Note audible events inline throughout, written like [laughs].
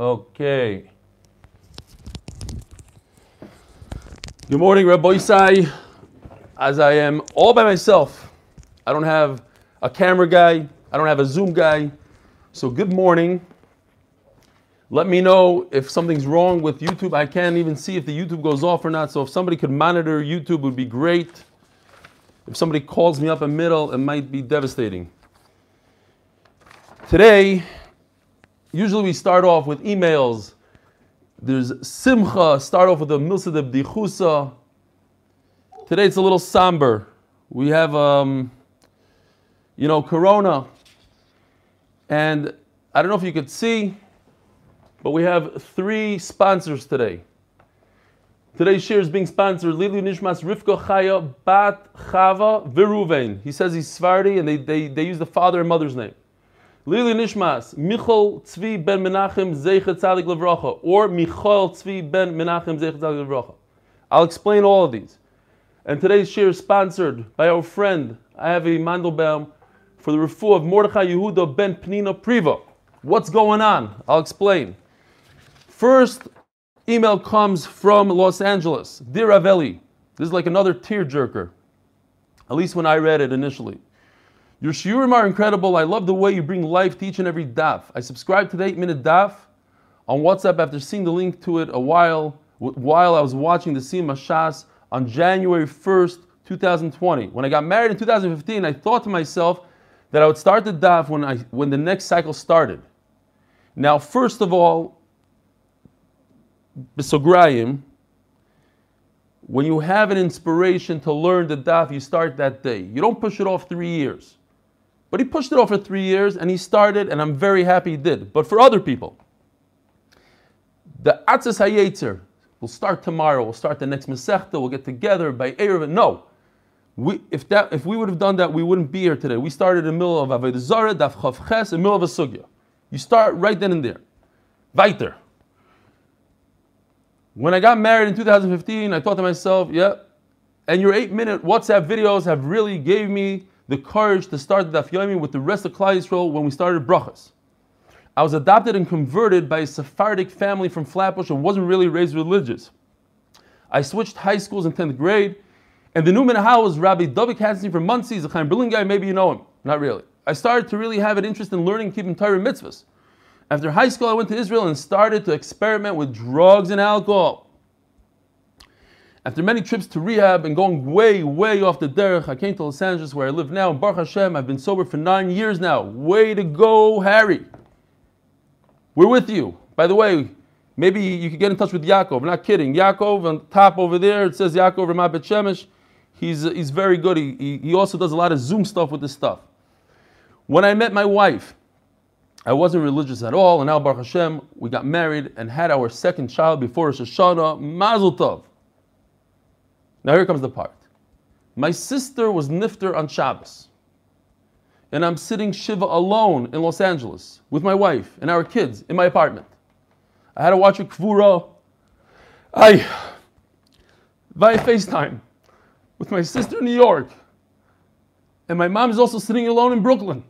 Okay. Good morning, Rabbosai. As I am all by myself, I don't have a camera guy, I don't have a Zoom guy. So, good morning. Let me know if something's wrong with YouTube. I can't even see if the YouTube goes off or not. So, if somebody could monitor YouTube, would be great. If somebody calls me up in the middle, it might be devastating. Today, usually we start off with emails. There's simcha, start off with a milsa de bdichusa. Today it's a little somber. We have, um, you know, corona. And I don't know if you could see, but we have three sponsors today. Today's share is being sponsored Lilu Nishmas Rivka Chaya Bat Chava Viruvain. He says he's Svardi and they, they, they use the father and mother's name. Lili Nishmas, Michal Tzvi ben Menachem Zeichet Tzadik Levracha, or Michal Tzvi ben Menachem Zeichet Tzadik Levracha. I'll explain all of these. And today's share is sponsored by our friend, Avi Mandelbaum, for the refu of Mordechai Yehuda ben Pnina Priva. What's going on? I'll explain. First email comes from Los Angeles. Dear Aveli, this is like another tearjerker, at least when I read it initially. Your shiurim are incredible. I love the way you bring life to each and every daf. I subscribed to the 8 minute daf on WhatsApp after seeing the link to it a while while I was watching the Sima Shas on January 1st, 2020. When I got married in 2015, I thought to myself that I would start the daf when, I, when the next cycle started. Now, first of all, Bisograyim, when you have an inspiration to learn the daf, you start that day. You don't push it off three years. But he pushed it off for three years and he started, and I'm very happy he did. But for other people, the Atzis HaYetzer will start tomorrow, we'll start the next Masechta, we'll get together by Erev. No. We, if, that, if we would have done that, we wouldn't be here today. We started in the middle of Avodah Zarah, Daf Chav Ches, in the middle of a Sugya. You start right then and there. Weiter. When I got married in 2015, I thought to myself, yeah, and your eight minute WhatsApp videos have really gave me the courage to start the Daf Yomi with the rest of Klal Yisrael when we started Brachas. I was adopted and converted by a Sephardic family from Flatbush and wasn't really raised religious. I switched high schools in 10th grade, and the new Minahal was Rabbi David Katzenstein from he's a Chaim Berlin guy, maybe you know him. Not really. I started to really have an interest in learning keeping Torah mitzvahs. After high school, I went to Israel and started to experiment with drugs and alcohol. After many trips to rehab and going way, way off the derech, I came to Los Angeles where I live now. And Baruch Hashem, I've been sober for nine years now. Way to go, Harry. We're with you. By the way, maybe you could get in touch with Yaakov. I'm not kidding. Yaakov on top over there, it says Yaakov Ramat Bet Shemesh. He's, he's very good. He, he, he also does a lot of Zoom stuff with this stuff. When I met my wife, I wasn't religious at all, and now Baruch Hashem, we got married and had our second child before Rosh Hashanah. Mazel Tov. Now here comes the part. My sister was nifter on Shabbos. And I'm sitting Shiva alone in Los Angeles with my wife and our kids in my apartment. I had to watch a kvura. I via FaceTime with my sister in New York. And my mom is also sitting alone in Brooklyn.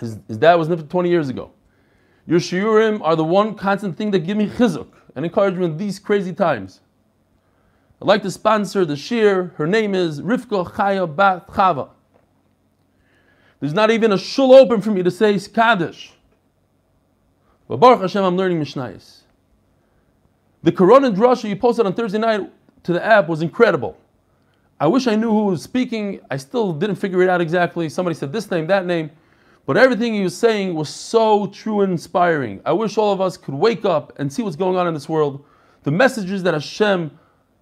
His, his dad was nifter 20 years ago. Your shiurim are the one constant thing that give me chizuk and encouragement in these crazy times. I'd like to sponsor the shir. Her name is Rivka Chaya Bat Chava. There's not even a shul open for me to say Kaddish. But Baruch Hashem, I'm learning Mishnayos. The Corona drasha you posted on Thursday night to the app was incredible. I wish I knew who was speaking. I still didn't figure it out exactly. Somebody said this name, that name. But everything he was saying was so true and inspiring. I wish all of us could wake up and see what's going on in this world. The messages that Hashem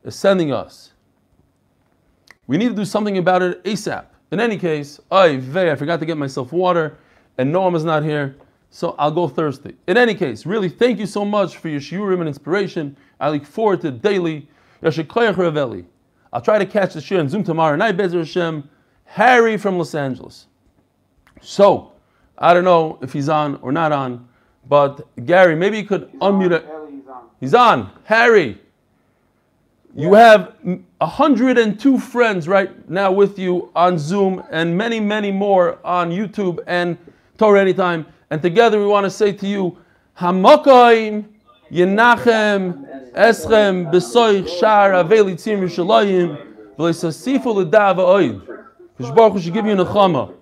is sending us. We need to do something about it ASAP. In any case, I I forgot to get myself water, and Noam is not here, so I'll go thirsty. In any case, really, thank you so much for your shiurim and inspiration. I look forward to daily. I'll try to catch the shir on Zoom tomorrow night, Bezer Hashem. Harry from Los Angeles. So, I don't know if he's on or not on, but Gary, maybe you could He's unmute on. it. He's on. He's on. Harry, you have 102 friends right now with you on Zoom and many, many more on YouTube and Torah Anytime. And together we want to say to you, Hamokoim Yenachem Eschem Besoich Shar Aveli Tzim Yerushalayim V'leisasifu L'dav Oid. Kadosh Baruch should give you nechama.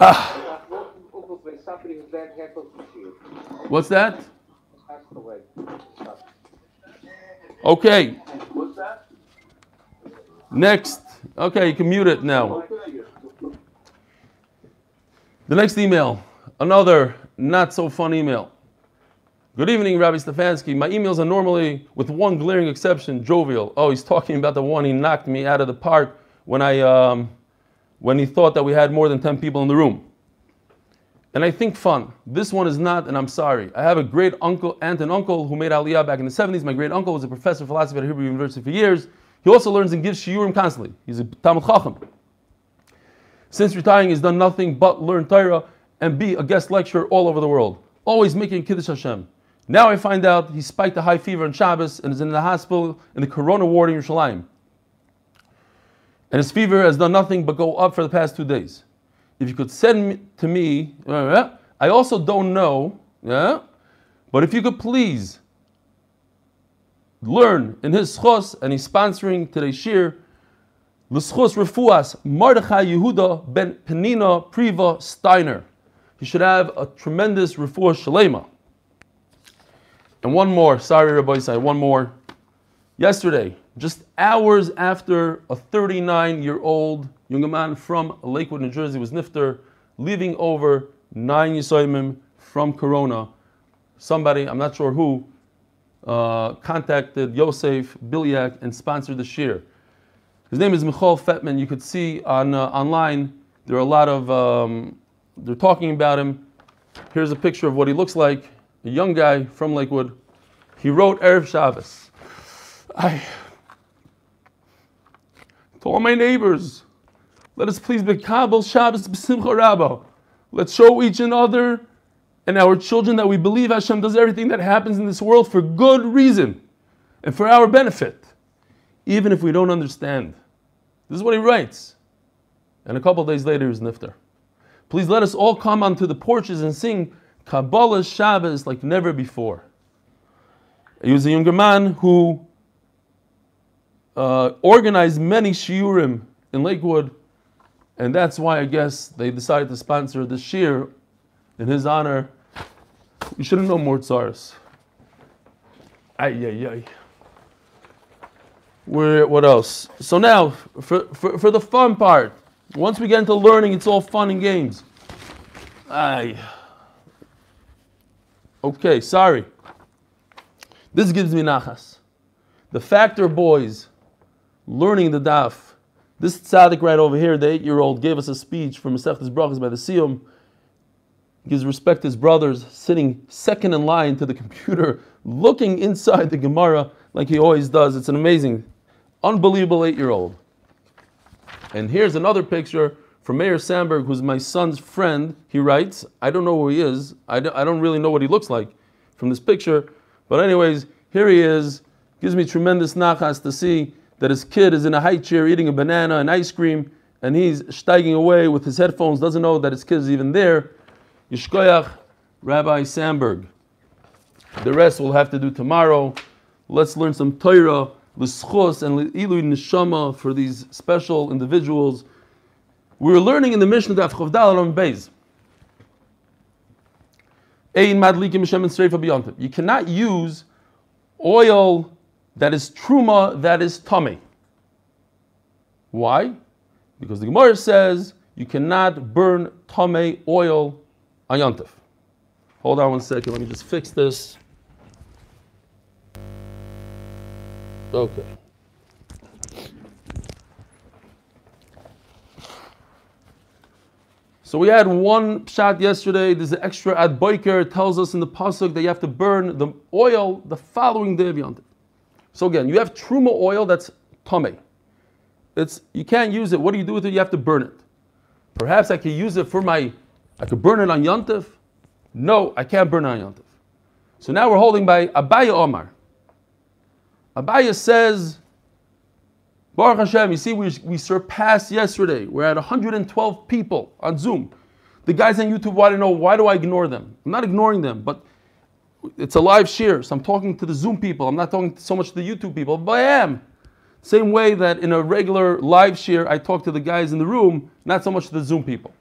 Ah, Hoeveel bij Sapri is werk what's that? Okay. Next. Okay, you can mute it now. The next email, another not so fun email. Good evening, Rabbi Stefansky. My emails are normally, with one glaring exception, jovial. Oh, he's talking about the one he knocked me out of the park when I, um, when he thought that we had more than 10 people in the room. And I think fun. This one is not, and I'm sorry. I have a great uncle, aunt, and uncle who made Aliyah back in the 70s. My great uncle was a professor of philosophy at Hebrew University for years. He also learns and gives shiurim constantly. He's a Talmud Chacham. Since retiring, he's done nothing but learn Torah and be a guest lecturer all over the world, always making Kiddush Hashem. Now I find out he spiked a high fever on Shabbos and is in the hospital in the Corona ward in Yerushalayim. And his fever has done nothing but go up for the past two days. If you could send to me, I also don't know, yeah, but if you could please learn in his schos, and he's sponsoring today's shir, l'schos refuas Mordechai Yehuda ben Penina Priva Steiner. He should have a tremendous refuah shalema. And one more, sorry Rabbosai, one more. Yesterday, just hours after a 39-year-old young man from Lakewood, New Jersey was nifter, leaving over nine Yisoimim from Corona. Somebody, I'm not sure who, uh, contacted Yosef Bilyak and sponsored the shir. His name is Michal Fetman. You could see on uh, online there are a lot of um, they're talking about him. Here's a picture of what he looks like. A young guy from Lakewood. He wrote Erev Shabbos. I to all my neighbors, let us please be Kabul Shabbos b'simcha rabba. Let's show each another and our children that we believe Hashem does everything that happens in this world for good reason and for our benefit, even if we don't understand. This is what he writes. And a couple days later, he's nifter. Please let us all come onto the porches and sing Kabbalah Shabbos like never before. He was a younger man who uh, organized many shiurim in Lakewood, and that's why I guess they decided to sponsor this shir in his honor. You shouldn't know more tsaris. Ay, ay, ay. Where, what else? So now, for, for, for the fun part, once we get into learning, it's all fun and games. Ay. Okay, sorry. This gives me nachas. The factor boys learning the daf. This tzaddik right over here, the eight-year-old, gave us a speech from Masechtas Brachas by the Siyum. Gives respect to his brothers, sitting second in line to the computer, [laughs] looking inside the Gemara like he always does. It's an amazing, unbelievable eight-year-old. And here's another picture from Meir Sandberg, who's my son's friend. He writes, I don't know who he is. I don't, I don't really know what he looks like from this picture. But anyways, here he is. Gives me tremendous nachas to see that his kid is in a high chair eating a banana and ice cream, and he's steiging away with his headphones, doesn't know that his kid is even there. Yishkoyach, Rabbi Sandberg. The rest we'll have to do tomorrow. Let's learn some Torah, l'schos and ilu neshama for these special individuals. We're learning in the Mishnah Daf Chavdal on Beis. You cannot use oil that is truma that is tummy. Why? Because the Gemara says you cannot burn tummy oil on yontif. Hold on one second. Let me just fix this. Okay. So we had one shot yesterday. There's an extra ad boiker tells us in the pasuk that you have to burn the oil the following day of yontif. So again, you have truma oil that's tummy. It's you can't use it. What do you do with it? You have to burn it. Perhaps I could use it for my. I could burn it on yontif. No, I can't burn it on yontif. So now we're holding by Abaye Omar. Abaye says, Baruch Hashem, you see, we, we surpassed yesterday. We're at 112 people on Zoom. The guys on YouTube want to know why do I ignore them? I'm not ignoring them, but it's a live share, so I'm talking to the Zoom people. I'm not talking so much to the YouTube people, but I am. Same way that in a regular live share, I talk to the guys in the room, not so much to the Zoom people.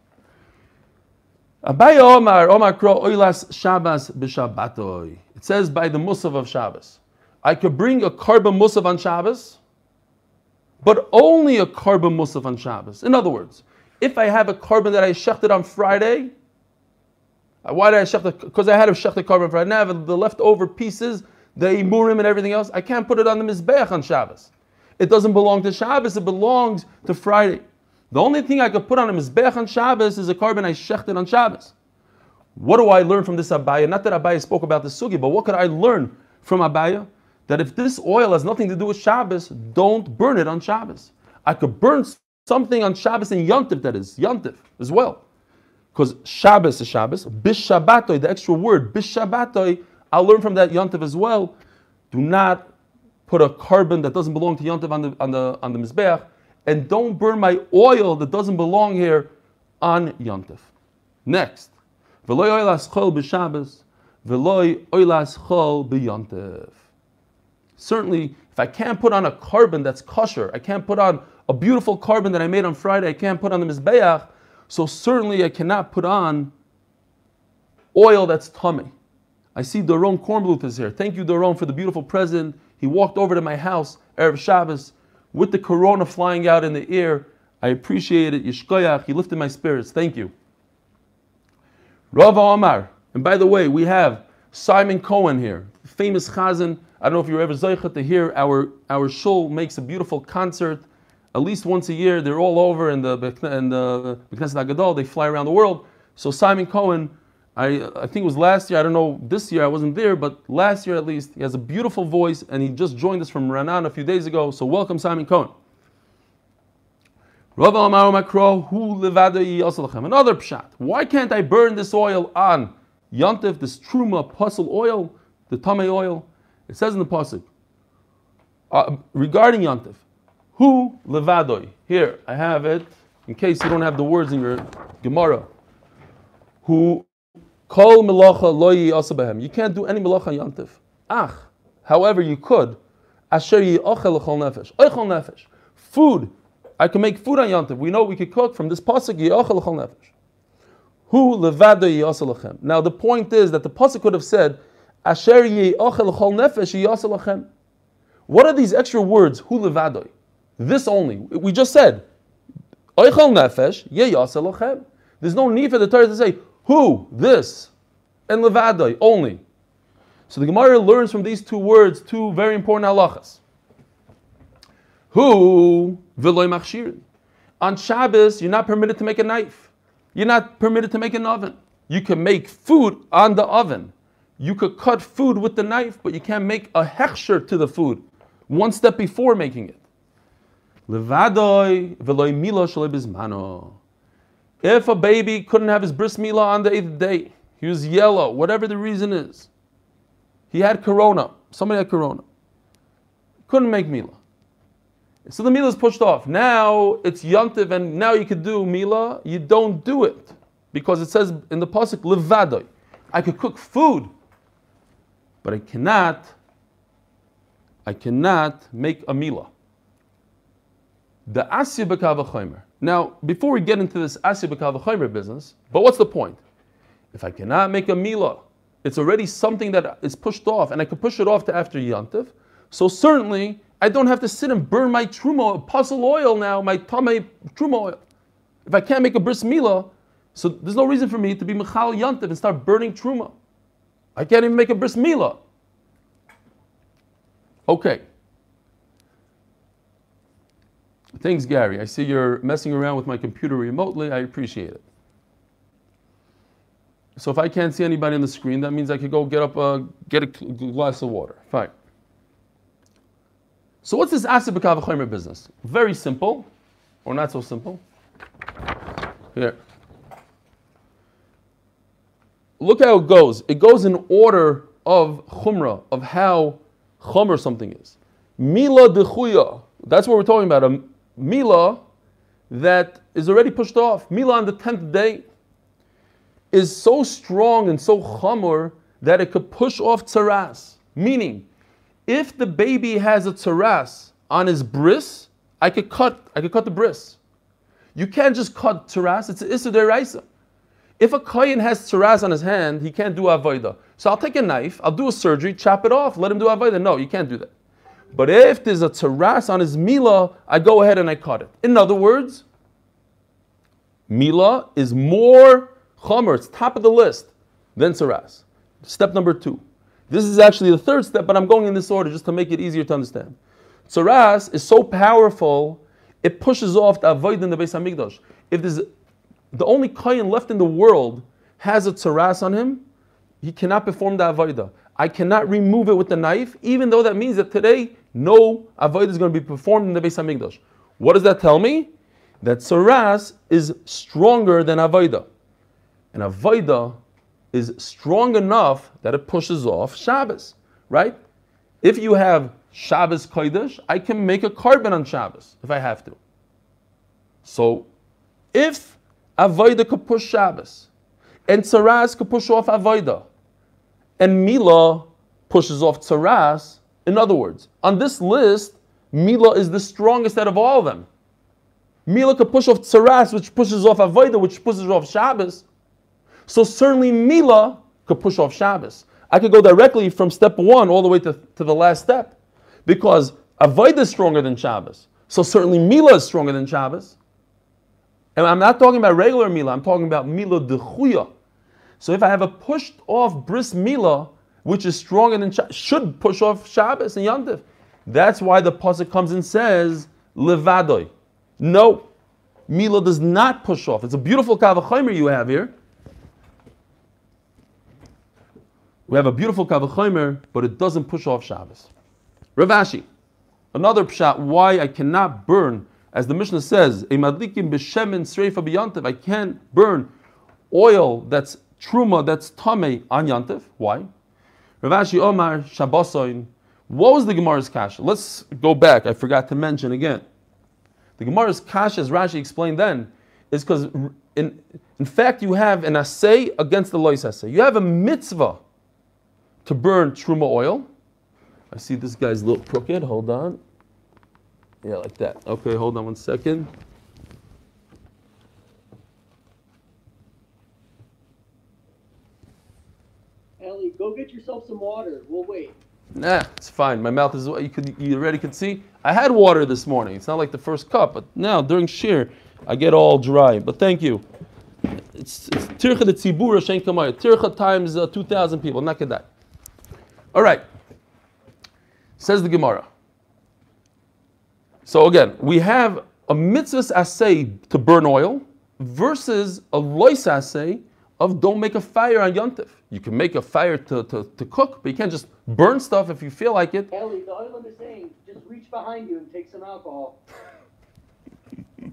Omar, Omar Kro, Oilas b'Shabbatoi. It says by the Musaf of Shabbos. I could bring a korban Musaf on Shabbos, but only a korban Musaf on Shabbos. In other words, if I have a korban that I shechted on Friday, why did I shech the? Because I had a shech the korban Friday. Now the leftover pieces, the imurim and everything else, I can't put it on the mizbeach on Shabbos. It doesn't belong to Shabbos, it belongs to Friday. The only thing I could put on a Mizbech on Shabbos is a korban I shechted on Shabbos. What do I learn from this Abaye? Not that Abaye spoke about the sugi, but what could I learn from Abaye? That if this oil has nothing to do with Shabbos, don't burn it on Shabbos. I could burn something on Shabbos and Yontif, that is, Yontif as well. Because Shabbos is Shabbos. Bishabbatoi, the extra word, Bishabbatoi, I'll learn from that Yontif as well. Do not put a korban that doesn't belong to Yontif on the, on the, on the Mizbeach and don't burn my oil that doesn't belong here on Yontif. Next, v'loy oilas chol b'Shabbos, v'loy oilas chol b'Yontif. Certainly, if I can't put on a korban that's kosher, I can't put on a beautiful korban that I made on Friday, I can't put on the Mizbeach, so certainly I cannot put on oil that's tummy. I see Doron Kornbluth is here. Thank you, Doron, for the beautiful present. He walked over to my house, Erev Shabbos, with the corona flying out in the air. I appreciate it. Yishkoyach, he lifted my spirits. Thank you. Rava Omar. And by the way, we have Simon Cohen here, famous chazan. I don't know if you're ever zeichet to hear our our shul makes a beautiful concert at least once a year. They're all over in the in the Knesset Agadol. They fly around the world. So Simon Cohen, I I think it was last year. I don't know this year. I wasn't there, but last year at least, he has a beautiful voice, and he just joined us from Ranan a few days ago. So welcome, Simon Cohen. Another pshat. Why can't I burn this oil on Yantif, this truma puzzle oil, the tame oil? It says in the pasuk uh, regarding Yantif, who levadoi. Here I have it in case you don't have the words in your Gemara. Who kol melacha loyi asabahem. You can't do any melacha Yantif. Ach, however, you could. Asher ochel nefesh. Ochel nefesh. Food I can make food on Yantiv. We know we could cook from this pasuk Ye'ochel nefesh. Hu levado yiyasel Now the point is that the pasuk could have said Asher chol nefesh yiyasel What are these extra words? Hu levado. This only. We just said Oichel nefesh There's no need for the Torah to say who this and levado only. So the Gemara learns from these two words two very important halachas. Who v'loy machshirin. On Shabbos, you're not permitted to make a knife. You're not permitted to make an oven. You can make food on the oven. You could cut food with the knife, but you can't make a hechsher to the food one step before making it. Levadoy v'loy milo bizmano. If a baby couldn't have his bris milah on the eighth day, he was yellow, whatever the reason is, he had corona, somebody had corona, couldn't make milah. So the Mila is pushed off. Now it's Yontiv, and now you could do Mila. You don't do it because it says in the pasuk Levadoy. I could cook food, but I cannot. I cannot make a Mila. The Asya B'Kavachomer. Now, before we get into this Asya B'Kavachomer business, but what's the point? If I cannot make a Mila, it's already something that is pushed off, and I could push it off to after Yontiv. So certainly I don't have to sit and burn my truma, puzzle oil now, my tame truma oil. If I can't make a bris milah, so there's no reason for me to be mechal yantiv and start burning truma. I can't even make a bris milah. Okay. Thanks, Gary. I see you're messing around with my computer remotely. I appreciate it. So if I can't see anybody on the screen, that means I could go get up, uh, get a glass of water. Fine. So what's this Asib B'Kavachomer business? Very simple, or not so simple. Here. Look how it goes. It goes in order of chumrah, of how chumr something is. Mila dechuya. That's what we're talking about. Mila that is already pushed off. Mila on the tenth day. is so strong and so chamor that it could push off tzaras. Meaning, if the baby has a tzaras on his bris, I could cut, I could cut the bris. You can't just cut tzaras, it's issa deraisa. If a kohen has tzaras on his hand, he can't do avodah. So I'll take a knife, I'll do a surgery, chop it off, let him do avodah. No, you can't do that. But if there's a tzaras on his mila, I go ahead and I cut it. In other words, mila is more chomer, it's top of the list, than tzaras. Step number two. This is actually the third step, but I'm going in this order just to make it easier to understand. Tzaras is so powerful, it pushes off the avoid in the Beis Hamikdash. If there's the only kohen left in the world has a tzaras on him, he cannot perform the avodah. I cannot remove it with the knife, even though that means that today no avodah is going to be performed in the Beis Hamikdash. What does that tell me? That tzaras is stronger than avodah, and avodah is strong enough that it pushes off Shabbos, right? If you have Shabbos Kodesh, I can make a korban on Shabbos if I have to. So, if Avodah could push Shabbos, and Tzaras could push off Avodah, and Mila pushes off Tzaras, in other words, on this list, Mila is the strongest out of all of them. Mila could push off Tzaras, which pushes off Avodah, which pushes off Shabbos. So certainly Mila could push off Shabbos. I could go directly from step one all the way to, to the last step. Because Avodah is stronger than Shabbos. So certainly Mila is stronger than Shabbos. And I'm not talking about regular Mila, I'm talking about Mila Dechuya. So if I have a pushed off bris Mila, which is stronger than should push off Shabbos and Yantif. That's why the Pasuk comes and says, Levadoi. No, Mila does not push off. It's a beautiful Kavachomer you have here. We have a beautiful Kavachomer, but it doesn't push off Shabbos. Rav Ashi, another pshat why I cannot burn, as the Mishnah says, a madlikim b'shemen sreifa. I can't burn oil that's truma, that's tame on yantiv. Why? Rav Ashi Omar Shabbosoin. What was the Gemara's kasha? Let's go back. I forgot to mention again. The Gemara's kasha, as Rashi explained then, is because in, in fact you have an assay against the lois assay. You have a mitzvah to burn truma oil. I see this guy's a little crooked. Hold on. Yeah, like that. Okay, hold on one second. Ellie, go get yourself some water. We'll wait. Nah, it's fine. My mouth is you could you already could see. I had water this morning. It's not like the first cup, but now during shear, I get all dry. But thank you. It's tircha de tzibura shen kamaya. Tircha times uh, two thousand people. Not that. All right. Says the Gemara. So again, we have a mitzvah assay to burn oil versus a lois assay of don't make a fire on yontif. You can make a fire to, to, to cook, but you can't just burn stuff if you feel like it. Ellie, the oil is saying, just reach behind you and take some alcohol. [laughs]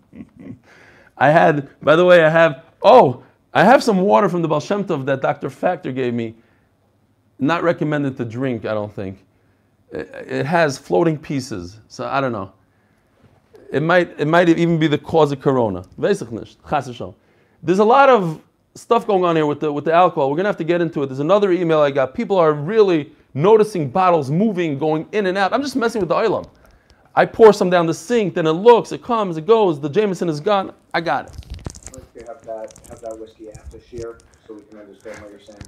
I had, by the way, I have, oh, I have some water from the Baal Shem Tov that Dr. Factor gave me. Not recommended to drink, I don't think. It, it has floating pieces, so I don't know. It might, it might even be the cause of corona. There's a lot of stuff going on here with the, with the alcohol. We're going to have to get into it. There's another email I got. People are really noticing bottles moving, going in and out. I'm just messing with the oilam. I pour some down the sink, then it looks, it comes, it goes. The Jameson is gone. I got it. Let's have that, have that whiskey after shear, so we can understand what you're saying.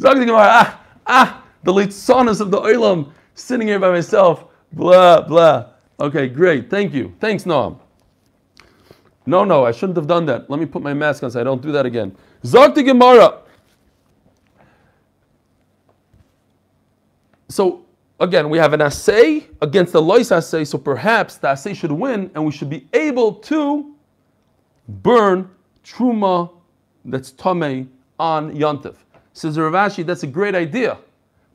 Zog the Gemara, ah, ah, the litzonis of the oilam, sitting here by myself, blah, blah. Okay, great. Thank you. Thanks, Noam. No, no, I shouldn't have done that. Let me put my mask on so I don't do that again. Zog the Gemara. So, again, we have an assay against the lois assay, so perhaps the assay should win, and we should be able to burn truma that's tame on yontif. Says Rav Ashi, that's a great idea,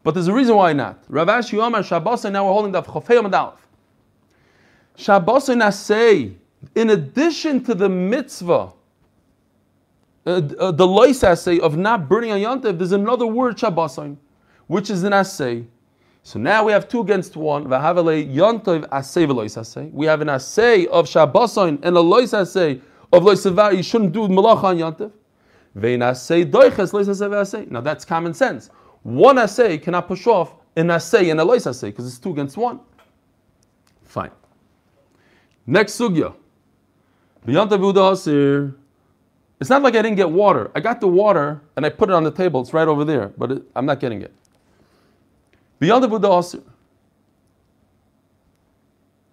but there's a reason why not. Rav Ashi Omar Shabbos, and now we're holding the Chofei Aleph. Shabbos and assay, in addition to the mitzvah, uh, uh, the lois assay of not burning on yontif, there's another word Shabbosin, which is an assay. So now we have two against one. Assay assay. We have an assay of Shabbosin and a lois assay of loisava, you shouldn't do malacha on ve'asei. Now that's common sense. One asay cannot push off an asay and a lois asay because it's two against one. Fine. Next sugya. It's not like I didn't get water. I got the water and I put it on the table. It's right over there, but it, I'm not getting it. Beyond the Buddha.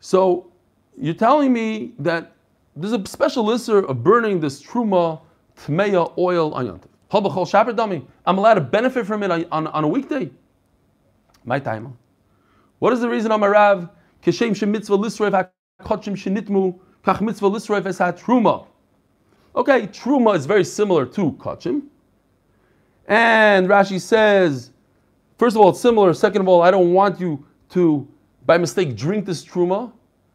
So you're telling me that there's a special isser of burning this truma tmeya oil on yontif. Habachol. I'm allowed to benefit from it on, on, on a weekday. My time. What is the reason on Rav? Kishem shemitzvah lisrev hakotchim shenitmu kach mitzvah lisrev es truma. Okay, truma is very similar to kachim. And Rashi says, first of all, it's similar. Second of all, I don't want you to, by mistake, drink this truma.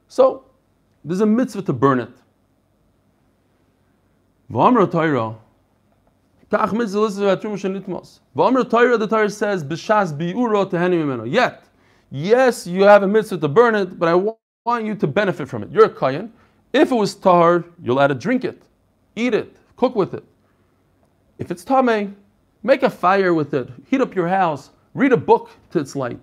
So there's a mitzvah to burn it. V'amra Torah. Kach mitzvah listed truma shenitmos. V'amra Torah, the Torah says, b'shas bi'uro teheni mimeno. Yet, yes, you have a mitzvah to burn it, but I want you to benefit from it. You're a kayan. If it was tahar, you're allowed to drink it eat it, cook with it. If it's tame, make a fire with it, heat up your house, read a book to its light.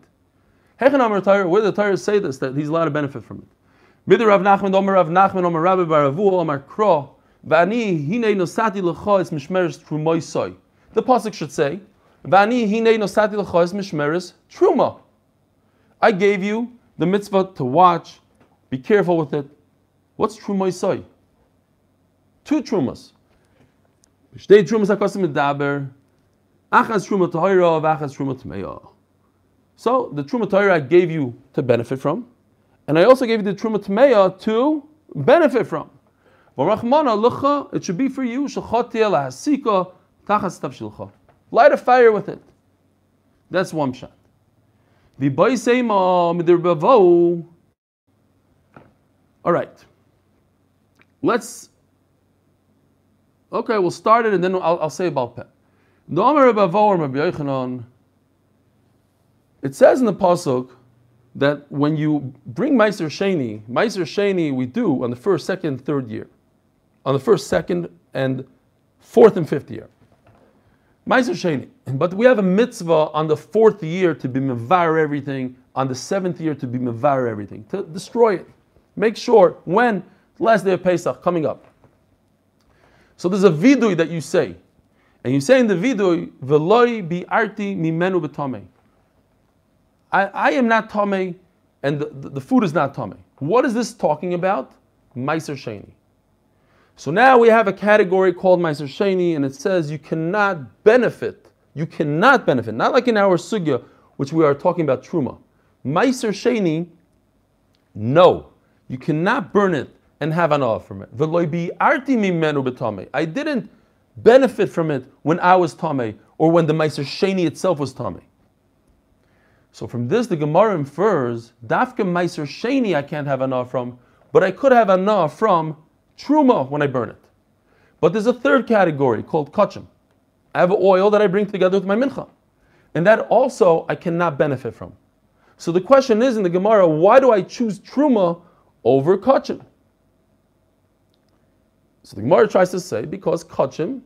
Where the Torah say this, that he's allowed to benefit from it. Rav Nachman, Omer Rav Nachman, Omer Rabbah bar Avuha, Omer Kro, Vani hine nosati es mishmeres. The pasuk should say, Vani hine nosati lecha es mishmeres truma. I gave you the mitzvah to watch. Be careful with it. What's trumoisoi? two trumas. Shtei trumas hakosim medaber, achas truma tohira, achas truma tmeya. So the truma tohira I gave you to benefit from, and I also gave you the truma tmeya to benefit from. It should be for you. Light a fire with it. That's one shot. All right. Let's Okay, we'll start it and then I'll, I'll say about pet. It says in the pasuk that when you bring Meiser Sheni, Meiser Sheni we do on the first, second, third year, on the first, second, and fourth and fifth year. Meiser Sheni. But we have a mitzvah on the fourth year to be mevar everything, on the seventh year to be mevar everything, to destroy it. Make sure when last day of Pesach coming up. So there's a vidui that you say. And you say in the vidui, Veloi bi arti mimenu betame. I, I am not tame, and the, the, food is not tame. What is this talking about? Meiser Sheni. So now we have a category called Meiser Sheni, and it says you cannot benefit. You cannot benefit. Not like in our sugya, which we are talking about truma. Meiser Sheni, no. You cannot burn it and have an off from it. I didn't benefit from it when I was tame or when the Meiser Sheni itself was tame. So from this, the Gemara infers Dafka Meiser Sheni I can't have an from, but I could have an from Truma when I burn it. But there's a third category called Kachim. I have oil that I bring together with my mincha. And that also I cannot benefit from. So the question is in the Gemara, why do I choose Truma over Kachim? So the Gemara tries to say because kachim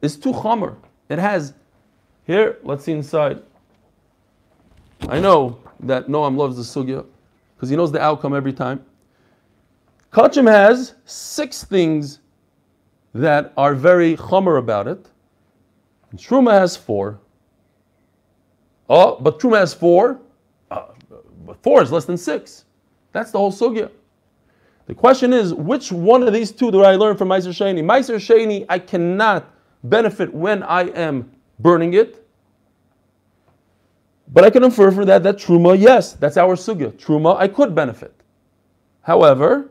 is too chomer. It has here. Let's see inside. I know that Noam loves the sugya because he knows the outcome every time. Kachim has six things that are very chomer about it. And Truma has four. Oh, but Truma has four. Uh, but four is less than six. That's the whole sugya. The question is, which one of these two do I learn from Meiser Sheni? Meiser Sheni, I cannot benefit when I am burning it. But I can infer from that that Truma, yes, that's our sugya. Truma, I could benefit. However,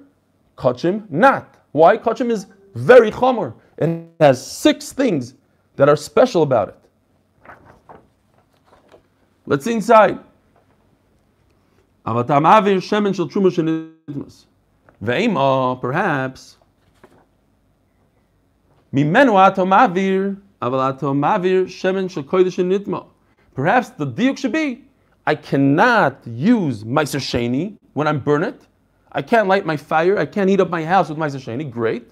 Kachim, not. Why? Kachim is very chomer and has six things that are special about it. Let's see inside. Ve'ima, perhaps, mimenu ato mavir, aval ato mavir shemen shel kodesh nitma. Perhaps the diuk should be, I cannot use Meiser Sheni when I'm burn it. I can't light my fire. I can't heat up my house with Meiser Sheni. Great.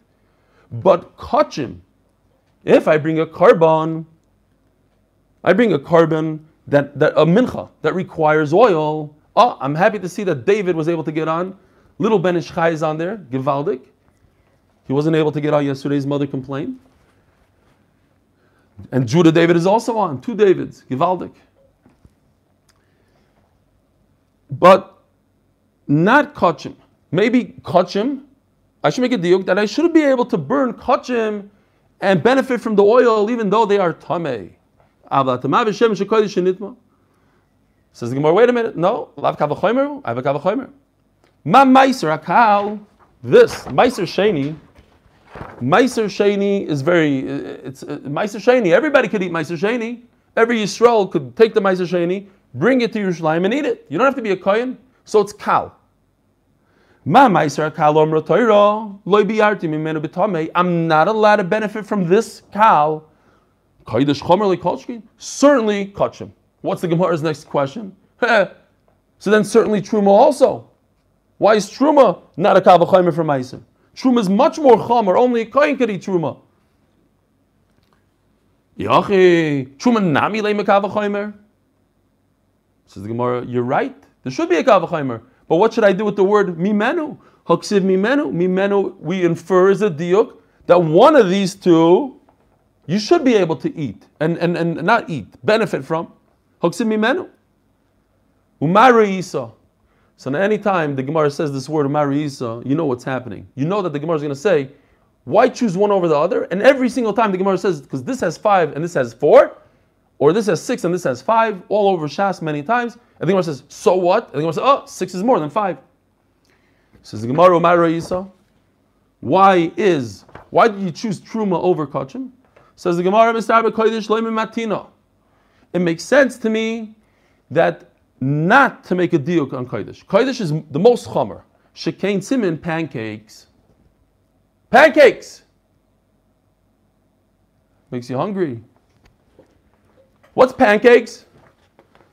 But kachim, if I bring a korban, I bring a korban that, that a mincha that requires oil. Oh, I'm happy to see that David was able to get on. Little Ben Ish Chai is on there, Givaldik. He wasn't able to get on yesterday's mother complained. And Judah David is also on, two Davids, Givaldik. But not kachim. Maybe kachim, I should make a deal that I should be able to burn kachim and benefit from the oil even though they are tameh. Says the Gemara, wait a minute, no, lav kavachomer, I have a. Ma meiser akal, this, meiser sheni, meiser sheni is very, it's uh, meiser sheni, everybody could eat meiser sheni. Every Yisrael could take the meiser sheni, bring it to Yerushalayim and eat it. You don't have to be a kohen, so it's kal. I'm not allowed to benefit from this lekolshkin? Certainly kachim. What's the Gemara's next question? [laughs] so then certainly truma also. Why is truma not a kavachomer for meiser? Truma is much more chomer. Only a kohen could eat truma. Yachi, truma nami le kavachomer. Says the Gemara, you're right. There should be a kavachomer. But what should I do with the word mimenu? Haksiv mimenu. Mimenu, we infer is a diuk that one of these two you should be able to eat and, and, and not eat, benefit from. Haksiv mimenu. Umari isa. So now anytime the Gemara says this word Umari isa, you know what's happening. You know that the Gemara is going to say, why choose one over the other? And every single time the Gemara says, because this has five and this has four, or this has six and this has five, all over Shas many times. And the Gemara says, so what? And the Gemara says, oh, six is more than five. Says the Gemara, Umar Isa, why is, why did you choose Truma over Kachim? Says the Gemara. It makes sense to me that not to make a diuk on Kodesh. Kodesh is the most chomer. Shekain simin pancakes. Pancakes! Makes you hungry. What's pancakes?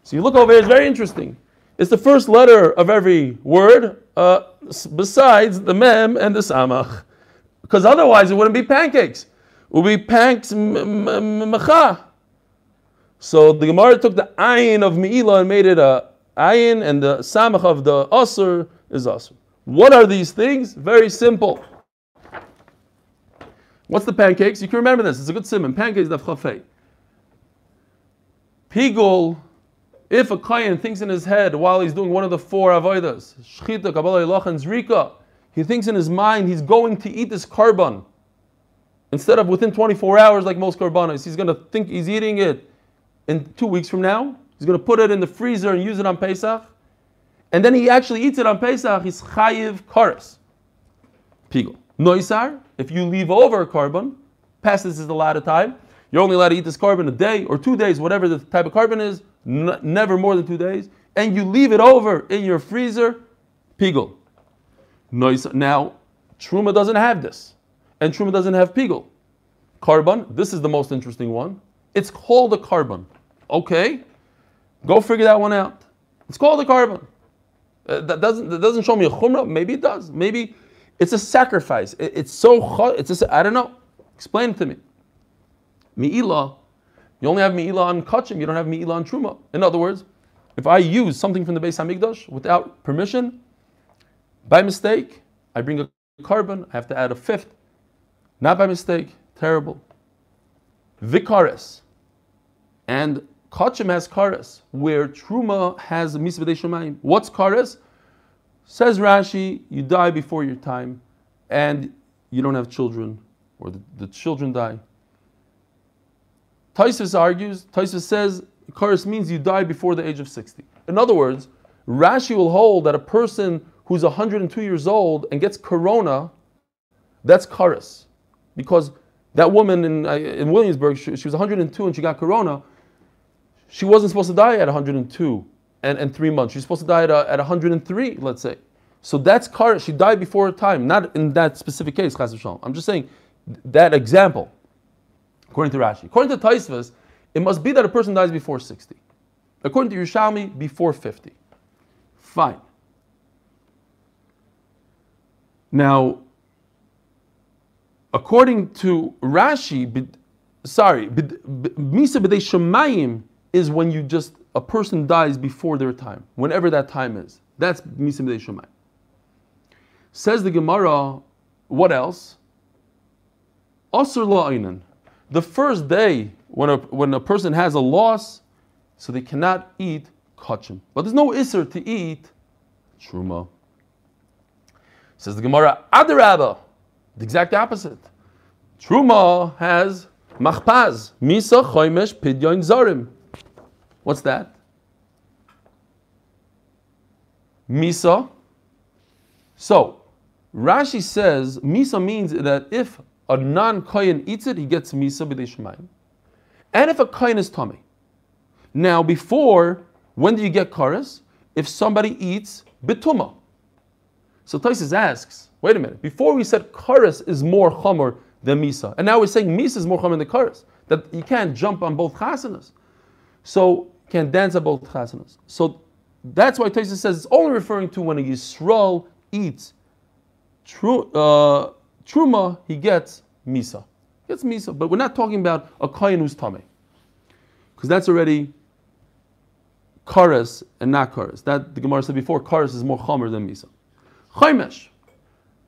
So you look over here, it's very interesting. It's the first letter of every word uh, besides the mem and the samach. Because otherwise it wouldn't be pancakes. It would be panks mecha. So the Gemara took the ayin of Me'ilah and made it a ayin, and the samach of the asr is asr. What are these things? Very simple. What's the pancakes? You can remember this. It's a good simon. Pancakes daf chafei. Pigul, if a kohen thinks in his head while he's doing one of the four avodas, shchita, kabbalah, ilach, and zrika, he thinks in his mind he's going to eat this korban. Instead of within 24 hours like most korbanos, he's going to think he's eating it in two weeks from now. He's going to put it in the freezer and use it on Pesach. And then he actually eats it on Pesach. He's chayiv karas. Pigul. Noisar, if you leave over a korban, past this is a lot of time, you're only allowed to eat this korban a day or two days, whatever the type of korban is, n- never more than two days, and you leave it over in your freezer, pigul. Now, truma doesn't have this, and truma doesn't have pigul. Korban, this is the most interesting one. It's called a korban. Okay, go figure that one out. It's called a korban. Uh, that doesn't that doesn't show me a chumrah. Maybe it does. Maybe it's a sacrifice. It, it's so it's I don't know. Explain it to me. Mi'ilah, you only have Mi'ilah on Kachim, you don't have Mi'ilah on Truma. In other words, if I use something from the Beis Hamikdash without permission, by mistake, I bring a korban, I have to add a fifth. Not by mistake, terrible. Vikaris. And Kachim has kares, where Truma has Misvadei Shemayim. What's kares? Says Rashi, you die before your time, and you don't have children, or the, the children die. Taisus argues, Taisus says, Karis means you die before the age of 60. In other words, Rashi will hold that a person who's 102 years old and gets corona, that's Karis. Because that woman in, uh, in Williamsburg, she, she was 102 and she got corona. She wasn't supposed to die at 102 and, and three months. She's supposed to die at, uh, at 103, let's say. So that's Karis. She died before her time, not in that specific case, I'm just saying that example according to Rashi. According to Taisvas, it must be that a person dies before 60. According to Yerushalmi, before 50. Fine. Now, according to Rashi, sorry, Misa b'dei Shemayim is when you just, a person dies before their time, whenever that time is. That's Misa b'dei Shemayim. Says the Gemara, what else? Asr la'aynan. The first day when a, when a person has a loss, so they cannot eat kachim. But there's no isser to eat truma. Says the Gemara, Adarabba, the exact opposite. Truma has machpaz, misa choimesh pidyon zarim. What's that? Misa. So, Rashi says misa means that if a non-kohen eats it, he gets misa b'dei. And if a kohen is tummy. Now, before, when do you get karas? If somebody eats bituma. So Taisus asks, wait a minute, before we said karas is more chomer than misa, and now we're saying misa is more chomer than karas, that you can't jump on both chasanas. So, can't dance about both chasanas. So, that's why Taisus says it's only referring to when a Yisrael eats tru, uh, truma, he gets misa. He gets misa, but we're not talking about a kohen who's tummy, because that's already karas and not karas. That the Gemara said before, karas is more chomer than misa. Chaimesh,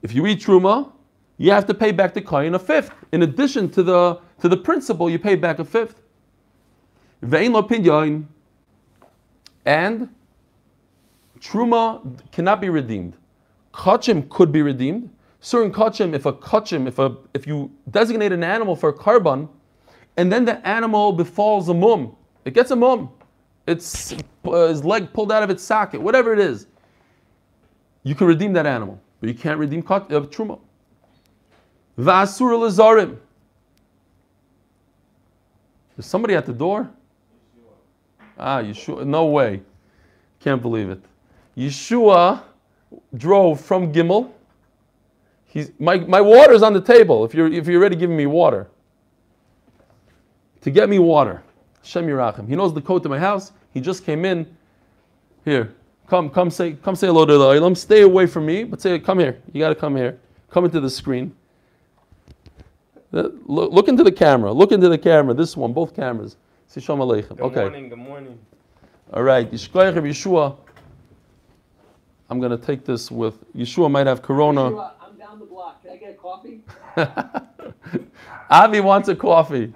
if you eat truma, you have to pay back the kohen a fifth. In addition to the to the principal, you pay back a fifth. Ve'in lo pidyon, and truma cannot be redeemed. Kachim could be redeemed. Certain kachim, if a kachim, if a if you designate an animal for a korban, and then the animal befalls a mum, it gets a mum, its uh, his leg pulled out of its socket, whatever it is, you can redeem that animal, but you can't redeem kat, uh, truma. Vasur lazarim. There's somebody at the door. Ah, Yeshua. No way. Can't believe it. Yeshua drove from Gimel. He's, my, my water's on the table if you're, if you're already giving me water. To get me water. Shem Yerachim. He knows the code to my house. He just came in. Here, come, come say, come say hello to the Olam. Stay away from me, but say, come here. You got to come here. Come into the screen. Look into the camera. Look into the camera. This one, both cameras. Say Shalom Aleichem. Good Okay. morning, good morning. All right, Yishkoyach Yeshua. I'm going to take this with Yeshua might have corona. Yeshua, I'm down the block. Can I get a coffee? [laughs] Avi wants a coffee.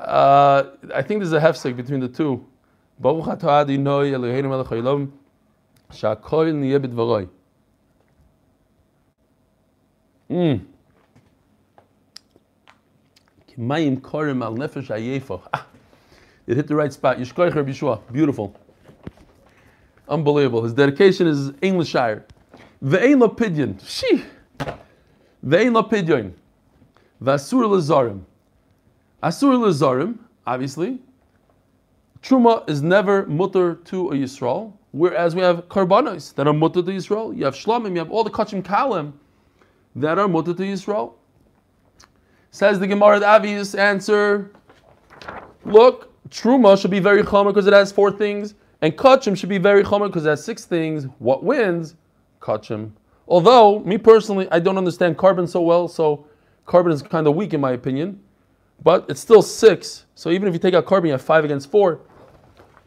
Uh, I think there's a hefsek between the two. Baruch atah Adonai Eloheinu melech haolam, sha'akol niyeh b'dvaroi. Mm. Kimayim korim al nefesh hayefa. Ah, It hit the right spot. Yishkoyach Rabbi Yeshua. Beautiful. Unbelievable. His dedication is Englishire. Ve'ein lo pidyon. Shee. Ve'ein lo pidyon. Vasur lezarim. Asur lezarim, obviously. Truma is never mutter to a Yisrael, whereas we have korbanos that are mutter to Yisrael. You have shlamim, you have all the kachim kalim that are mutter to Yisrael. Says the Gemara, the obvious answer. Look, Truma should be very chomer because it has four things, and Kachim should be very chomer because it has six things. What wins? Kachim. Although, me personally, I don't understand korban so well, so korban is kind of weak in my opinion. But it's still six, so even if you take out korban, you have five against four.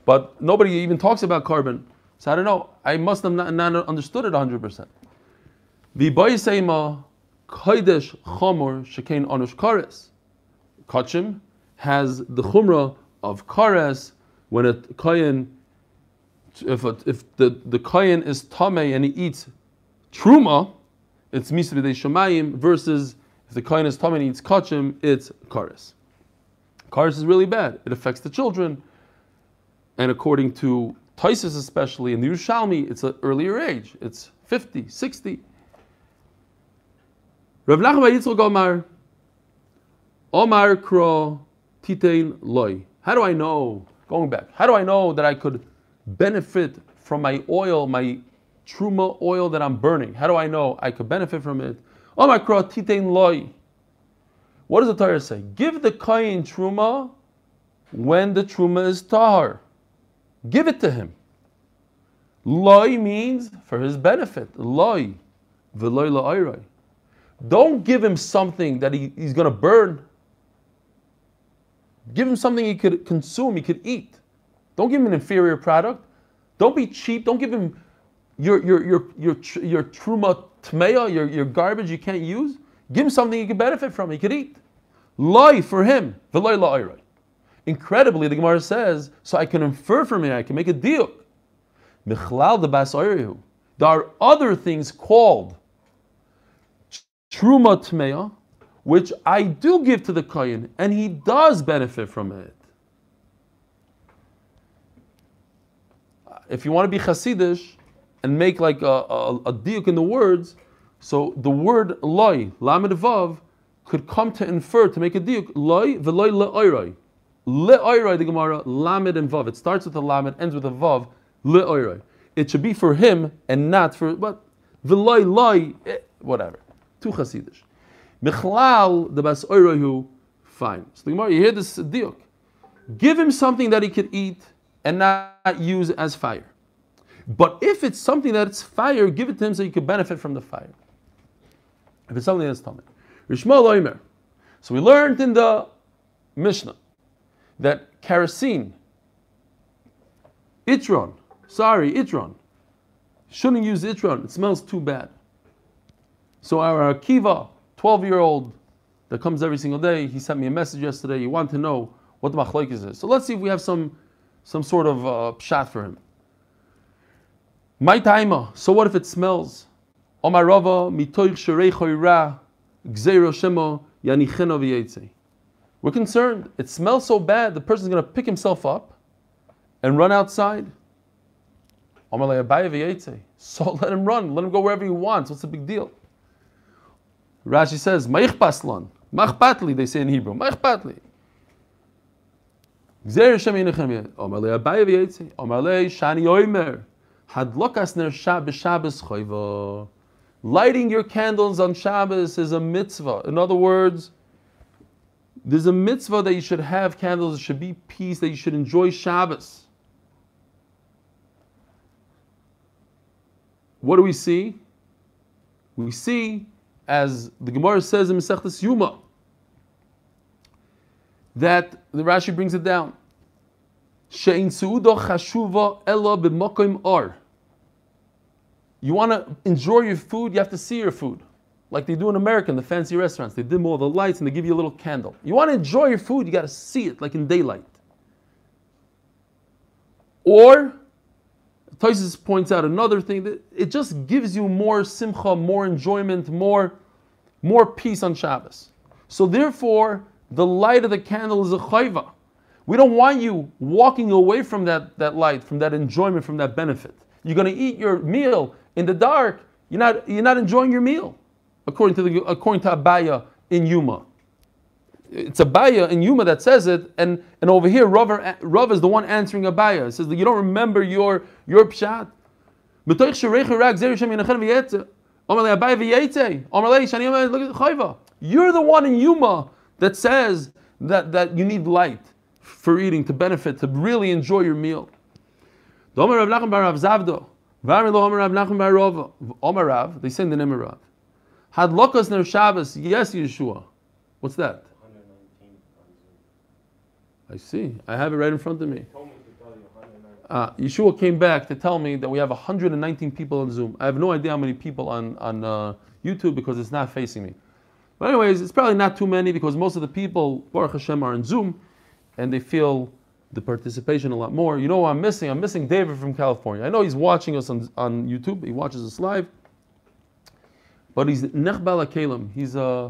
But nobody even talks about korban. So I don't know. I must have not, not understood it 100%. The Bayiseima Kodesh Chomor Shekain Anush Kares. Kachim has the chumrah of kares when a kohen, if, a, if the, the kohen is tamei and he eats truma, it's misa b'dei shemayim versus if the kohen is tamei and he eats kachim, it's kares. Kares is really bad. It affects the children, and according to Taisus especially in the Yerushalmi, it's an earlier age. It's 50, 60. Rav Nachman Yitzchak Omar, Omar Kro Titein Loi. How do I know, going back, how do I know that I could benefit from my oil, my truma oil that I'm burning? How do I know I could benefit from it? Omar Kro Titein Loi. What does the Torah say? Give the kohen truma when the truma is tahar. Give it to him. Loi means for his benefit. Loi. V'loi la'oiroi. Don't give him something that he, he's going to burn. Give him something he could consume, he could eat. Don't give him an inferior product. Don't be cheap. Don't give him your your your your your truma tmeya, your, your garbage you can't use. Give him something he could benefit from. He could eat. Lie for him. V'loy la'oray. Incredibly, the Gemara says, so I can infer from it, I can make a deal. Michlal the bas oyrehu. There are other things called truma tmeya, which I do give to the kohen, and he does benefit from it. If you want to be Hasidish and make like a, a, a diuk in the words, so the word loy, lamed vav, could come to infer, to make a diuk, loy veloy le'oiroi. Le'oiroi, the Gemara, lamed and vav. It starts with a lamed, ends with a vav, le'oiroi. It should be for him and not for, but veloy loy, eh, whatever. Too Hasidish. Michlal, the bas oirohu, fine. So the Gemara, you hear this diuk. Give him something that he could eat and not use as fire. But if it's something that's fire, give it to him so he could benefit from the fire. If it's something that's tummy. Rishmal Oimer. So we learned in the Mishnah that kerosene, itron, sorry, itron, shouldn't use itron. It smells too bad. So our Akiva, 12 year old that comes every single day, he sent me a message yesterday. He wanted to know what the machlokes is. So let's see if we have some, some sort of uh, shot for him. My taima. So what if it smells? Omar Rava mitoich sherei choira gzeiro shemo yanicheno. We're concerned. It smells so bad. The person's going to pick himself up and run outside. Omar le abaye v'yetze. So [laughs] let him run. Let him go wherever he wants. What's the big deal? Rashi says, Ma'ichpaslan. Machpatli, they say in Hebrew. Machpatli. Gzer Hashem Yinechem Omar le abaye v'yetze. Omar le shani oimer. Hadlokas ner Shabbos choiva. Lighting your candles on Shabbos is a mitzvah. In other words, there's a mitzvah that you should have candles, it should be peace, that you should enjoy Shabbos. What do we see? We see, as the Gemara says in Masechtas Yuma, that the Rashi brings it down. Shein ella or. You want to enjoy your food, you have to see your food. Like they do in America in the fancy restaurants. They dim all the lights and they give you a little candle. You want to enjoy your food, you got to see it like in daylight. Or, Tosis points out another thing that it just gives you more simcha, more enjoyment, more, more peace on Shabbos. So therefore, the light of the candle is a chayva. We don't want you walking away from that, that light, from that enjoyment, from that benefit. You're going to eat your meal in the dark. You're not, you're not enjoying your meal, according to, the, according to Abaye in Yuma. It's Abaye in Yuma that says it, and, and over here, Rav, Rav is the one answering Abaye. It says that you don't remember your, your pshat. You're the one in Yuma that says that, that you need light for eating, to benefit, to really enjoy your meal. They say in the name of Rav. Yes Yeshua. What's that? I see. I have it right in front of me. Uh, Yeshua came back to tell me that we have 119 people on Zoom. I have no idea how many people on, on uh, YouTube because it's not facing me. But anyways, it's probably not too many because most of the people, Baruch Hashem, are on Zoom and they feel the participation a lot more. You know what I'm missing? I'm missing David from California. I know he's watching us on, on YouTube. He watches us live. But he's nechbal kalim. He's uh,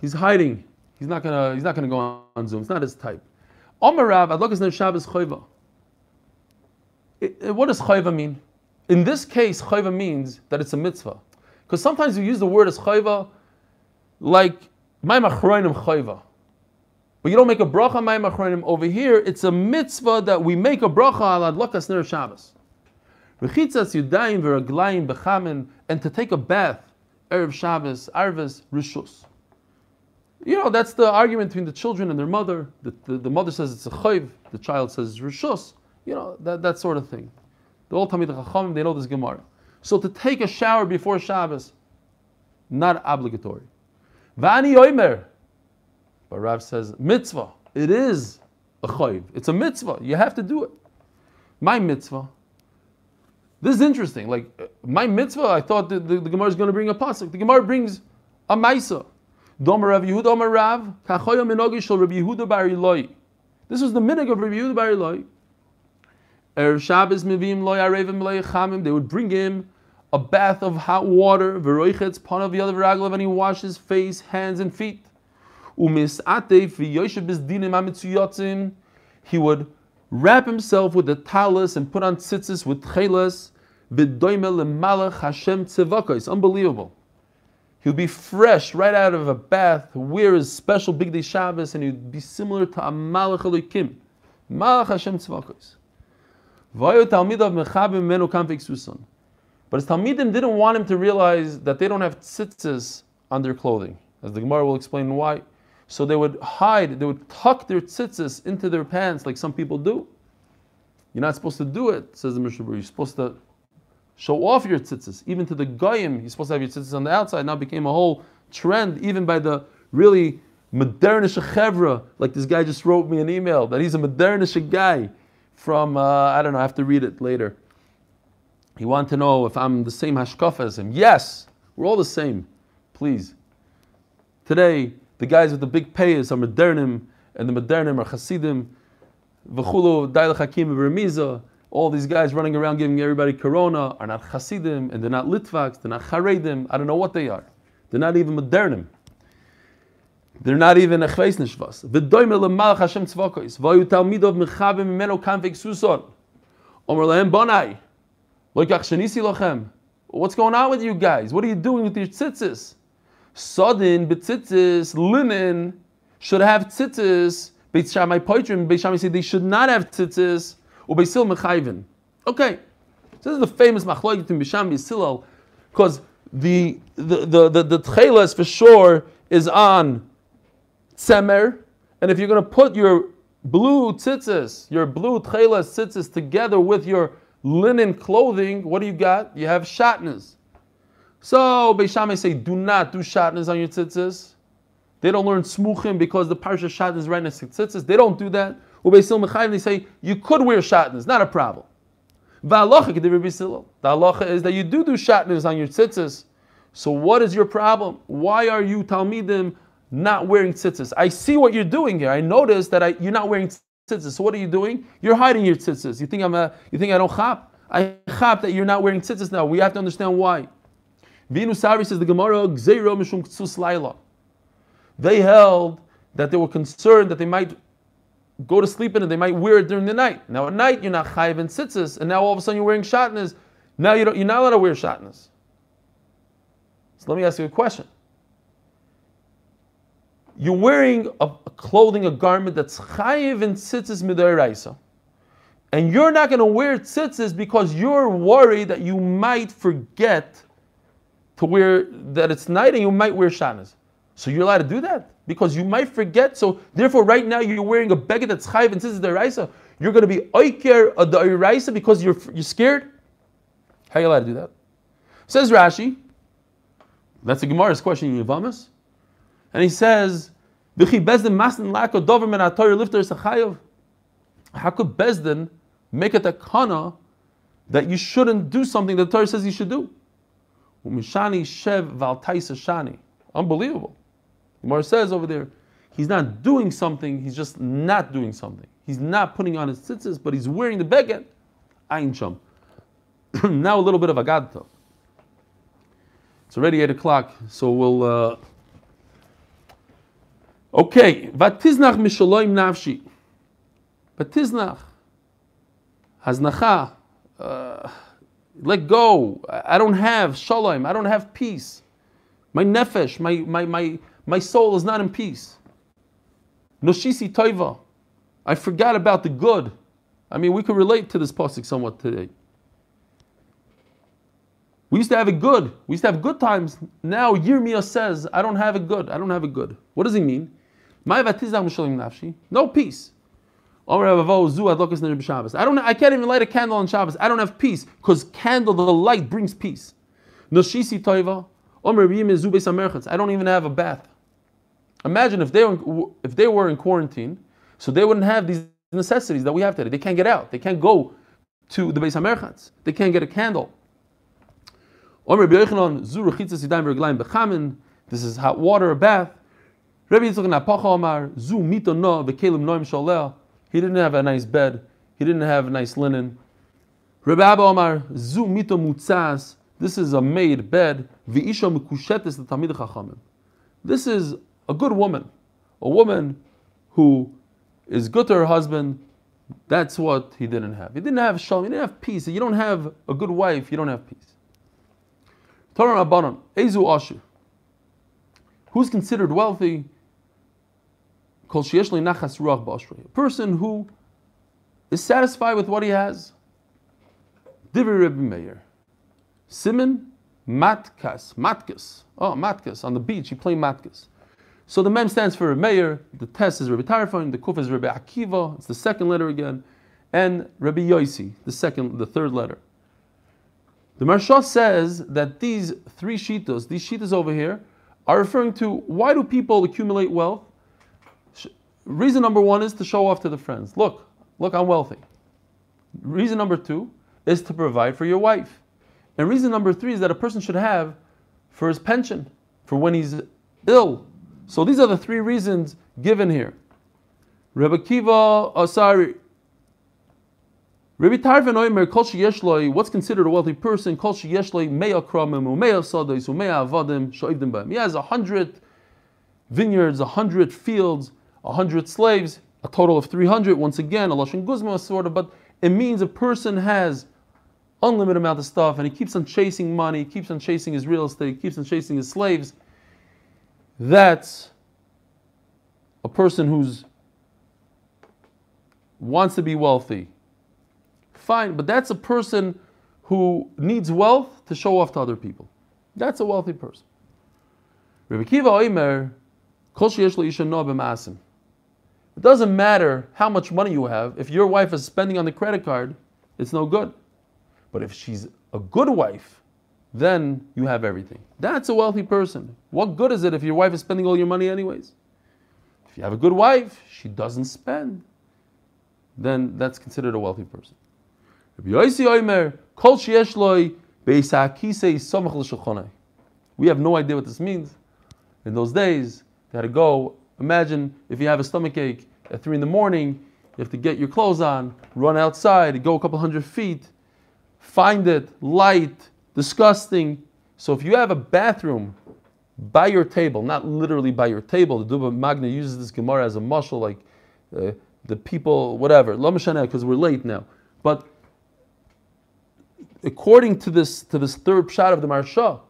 he's hiding. He's not gonna he's not gonna go on, on Zoom. It's not his type. Omer Rav, Adlokas Ner Shabbos Chayva. What does Chayva mean? In this case, Chayva means that it's a mitzvah. Because sometimes we use the word as Chayva like Maim Achroinim Chayva. But you don't make a bracha Maim Achroinim. Over here, it's a mitzvah that we make a bracha al Adlokas Ner Shabbos. Rechitzas Yudayim Veraglayim Bechamin, and to take a bath, Erev Shabbos, Arvis, Rishus. You know, that's the argument between the children and their mother. The, the, the mother says it's a chayv, the child says it's rishus. You know, that, that sort of thing. The old Talmid Chachamim, they know this Gemara. So to take a shower before Shabbos, not obligatory. Vani oimer. But Rav says, mitzvah. It is a chayv. It's a mitzvah. You have to do it. My mitzvah. This is interesting. Like, uh, my mitzvah, I thought the, the, the Gemara is going to bring a pasuk. The Gemara brings a maisa. Domer Rav Rav, kachoya minogi Yehuda bar Eloi. This was the minig of Rav Yehuda bar Eloi. Erev Shabbos loy arevim loy chamim. They would bring him a bath of hot water, v'roichetz panav yadav and he washes his face, hands, and feet. He would wrap himself with the talus and put on tzitzis with chelas. V'doime lemalach Hashem tzevakos. Unbelievable. He'll be fresh right out of a bath, wear his special big day Shabbos, and he'd be similar to a Malach Elokim. Malach Hashem Tzvakos. Talmidav Mechabim Menu Kamfik Susan. But his Talmidim didn't want him to realize that they don't have tzitzis on their clothing, as the Gemara will explain why. So they would hide, they would tuck their tzitzis into their pants like some people do. You're not supposed to do it, says the Mishnah. You're supposed to show off your tzitzis. Even to the goyim, you're supposed to have your tzitzis on the outside. Now became a whole trend, even by the really modernish chevra. Like this guy just wrote me an email that he's a modernish guy from uh, I don't know. I have to read it later. He wanted to know if I'm the same hashkafa as him. Yes, we're all the same. Please. Today, the guys with the big payas are modernim, and the modernim are chasidim. V'chulu, hakim, all these guys running around giving everybody corona are not Hasidim and they're not Litvaks, they're not Charedim, I don't know what they are. They're not even modernim. They're not even Echveis Nishvas. V'doime lemalach Hashem tzvokos. V'ayu talmidov mechavim imeno kanvek suson. Omer lehem bonai. Loikach shenisi lochem. What's going on with you guys? What are you doing with your tzitzis? Sodin, betzitzis, linen should have tzitzis. Beit Shammai Poitrim, Beit said they should not have tzitzis. Ubeisil mechayvin. Okay, so this is the famous machloket in Bisham Yisilal, because the the the the, the tchelas for sure is on tzemer, and if you're going to put your blue tzitzis, your blue tchelas tzitzis together with your linen clothing, what do you got? You have shatnas. So Beishamai say, do not do shatnas on your tzitzis. They don't learn smuchim because the parsha shatnas right next to tzitzis. They don't do that. Ubeisil Mechayim, they say you could wear shatnez, not a problem. The halacha is that you do do shatnez on your tzitzis. So what is your problem? Why are you Talmidim not wearing tzitzis? I see what you're doing here. I notice that I, you're not wearing tzitzis. So what are you doing? You're hiding your tzitzis. You think I'm a, you think I don't chap? I chap that you're not wearing tzitzis now. We have to understand why. Vinu Sari says the Gemara Gzeiro Mishum Ktsus Laila. They held that they were concerned that they might go to sleep in it, they might wear it during the night. Now at night you're not chayiv and tzitzis, and now all of a sudden you're wearing shatnez. Now you you're not allowed to wear shatnez. So let me ask you a question. You're wearing a, a clothing, a garment that's chayiv and tzitzis midoraisa. And you're not going to wear tzitzis because you're worried that you might forget to wear, that it's night and you might wear shatnez. So you're allowed to do that because you might forget. So therefore, right now you're wearing a beggar that's chayiv and tzitzis deraisa. You're going to be oiker of the deraisa because you're you're scared. How are you allowed to do that? Says Rashi. That's a Gemara's question in Yavamas, and he says. How could bezdin make it a kana that you shouldn't do something that the Torah says you should do? Umishani shev. Unbelievable. The Gemara says over there, he's not doing something, he's just not doing something. He's not putting on his tzitzis, but he's wearing the beged. Ayin sham. [clears throat] now a little bit of agadta. It's already 8 o'clock, so we'll. Uh... Okay, vatiznach mishaloim nafshi. Vatiznach. Haznacha. Uh, let go. I don't have shalom. I don't have peace. My nefesh, my, my, my, my soul is not in peace. Noshisi toiva. I forgot about the good. I mean, we could relate to this pasuk somewhat today. We used to have it good. We used to have good times. Now Yirmiyah says, I don't have it good. I don't have it good. What does he mean? No peace. I don't. I can't even light a candle on Shabbos. I don't have peace because candle, the light brings peace. I don't even have a bath. Imagine if they were, if they were in quarantine, so they wouldn't have these necessities that we have today. They can't get out. They can't go to the Beis Hamerchatz. They can't get a candle. This is hot water, a bath. Rabbi. He didn't have a nice bed. He didn't have nice linen. Rabbi Omar. This is a made bed. The tamid. This is a good woman, a woman who is good to her husband. That's what he didn't have. He didn't have shalom. He didn't have peace. You don't have a good wife. You don't have peace. Torah Rabbanon, Ezu Asher. Who's considered wealthy? A person who is satisfied with what he has. Divrei Rebbe Meir. Simon Matkas. Matkas. Oh, Matkas. On the beach, he played Matkas. So the mem stands for Meir, the tes is Rabbi Tarfon, the kuf is Rabbi Akiva, it's the second letter again, and Rabbi Yosi, the second, the third letter. The Maharsha says that these three shitas, these shitas over here, are referring to why do people accumulate wealth? Reason number one is to show off to the friends. Look, look, I'm wealthy. Reason number two is to provide for your wife. And reason number three is that a person should have for his pension, for when he's ill. So these are the three reasons given here. Rebbe Kiva, oh, sorry. Rabbi Tarfon Oimer, Kol Sheyeshloi, what's considered a wealthy person? Kol Sheyeshloi, Mea Kramim, Umea Sados, Umea Avadim, Shoivdim Bam. He has a hundred vineyards, a hundred fields, a hundred slaves, a total of 300. Once again, a Lashon Guzma sort of, but it means a person has unlimited amount of stuff and he keeps on chasing money, keeps on chasing his real estate, keeps on chasing his slaves. That's a person who's wants to be wealthy. Fine, but that's a person who needs wealth to show off to other people. That's a wealthy person. It doesn't matter how much money you have. If your wife is spending on the credit card, it's no good. But if she's a good wife, then you have everything. That's a wealthy person. What good is it if your wife is spending all your money anyways? If you have a good wife, she doesn't spend, then that's considered a wealthy person. We have no idea what this means. In those days, they had to go. Imagine if you have a stomach ache at three in the morning, you have to get your clothes on, run outside, go a couple hundred feet, find it light, disgusting. So if you have a bathroom by your table, not literally by your table, the Duba Magna uses this Gemara as a muscle, like uh, the people, whatever. Lo because we're late now. But according to this to this third shot of the Maharsha,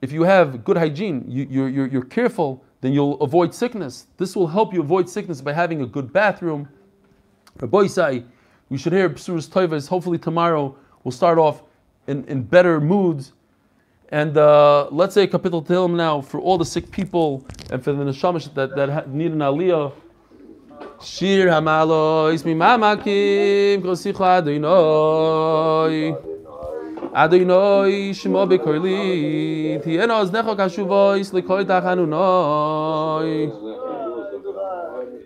if you have good hygiene, you, you're, you're, you're careful, then you'll avoid sickness. This will help you avoid sickness by having a good bathroom. Rabbi we should hear Psurus Toivas. Hopefully tomorrow we'll start off in, in better moods. And uh, let's say kapitel Tehillim now for all the sick people and for the neshamash that, that need an aliyah. Shir hamalo ismi mamakim kosicha adonai adonai shmo bekorli tieno aznecho kashuvois likoi tachanunoi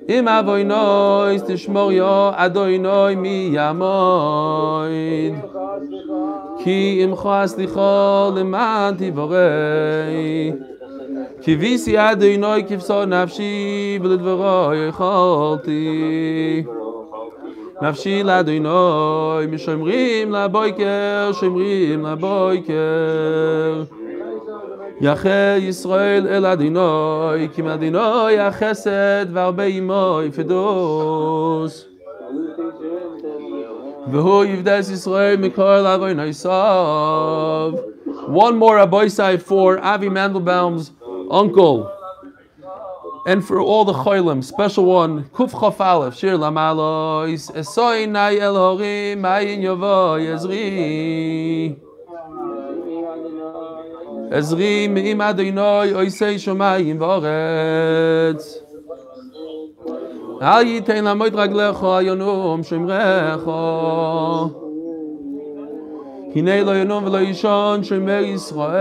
im avoinois tishmor yo adonai mi yamoid כי חס ליכו למען תבורי כי ויסי אדינוי כבשור נפשי ולדברו יכולתי. נפשי לאדינוי משומרים לבויקר שומרים לבויקר. יחל ישראל אל אדינוי כי מאדינוי החסד והרבה עמוי פדוס V'hu yivdes Yisrael mikol avoy. One more aboisai for Avi Mandelbaum's uncle. And for all the choilim, special one, Kuf Chof Aleph, Shir Lamalois, Esoi Nai Elohim, Mayin Yovo, Ezri. Ezri Oisei Shomayim V'oretz. אל ייתן לעמוד רגליך יונום שמרך הנה לא ינום ולא יישון שומר ישראל.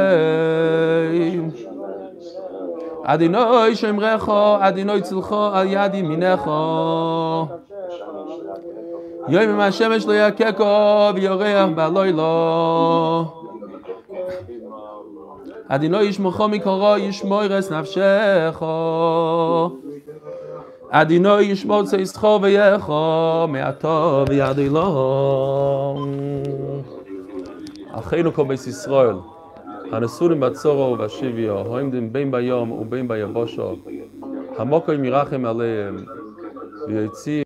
אדינוי שומרך, אדינוי צלחו על יד ימינך. יום עם השמש לא יככו ויורח בלילה. אדינוי ישמוכו מקורו ישמור אס נפשך. אדינוי ישמור צייסכו ויכו מעטו וידי לו. אחינו בית ישראל, הנסורים בצורו ובשביו, העומדים בין ביום ובין ביבושו, המוקרים ירחם עליהם, ויוציא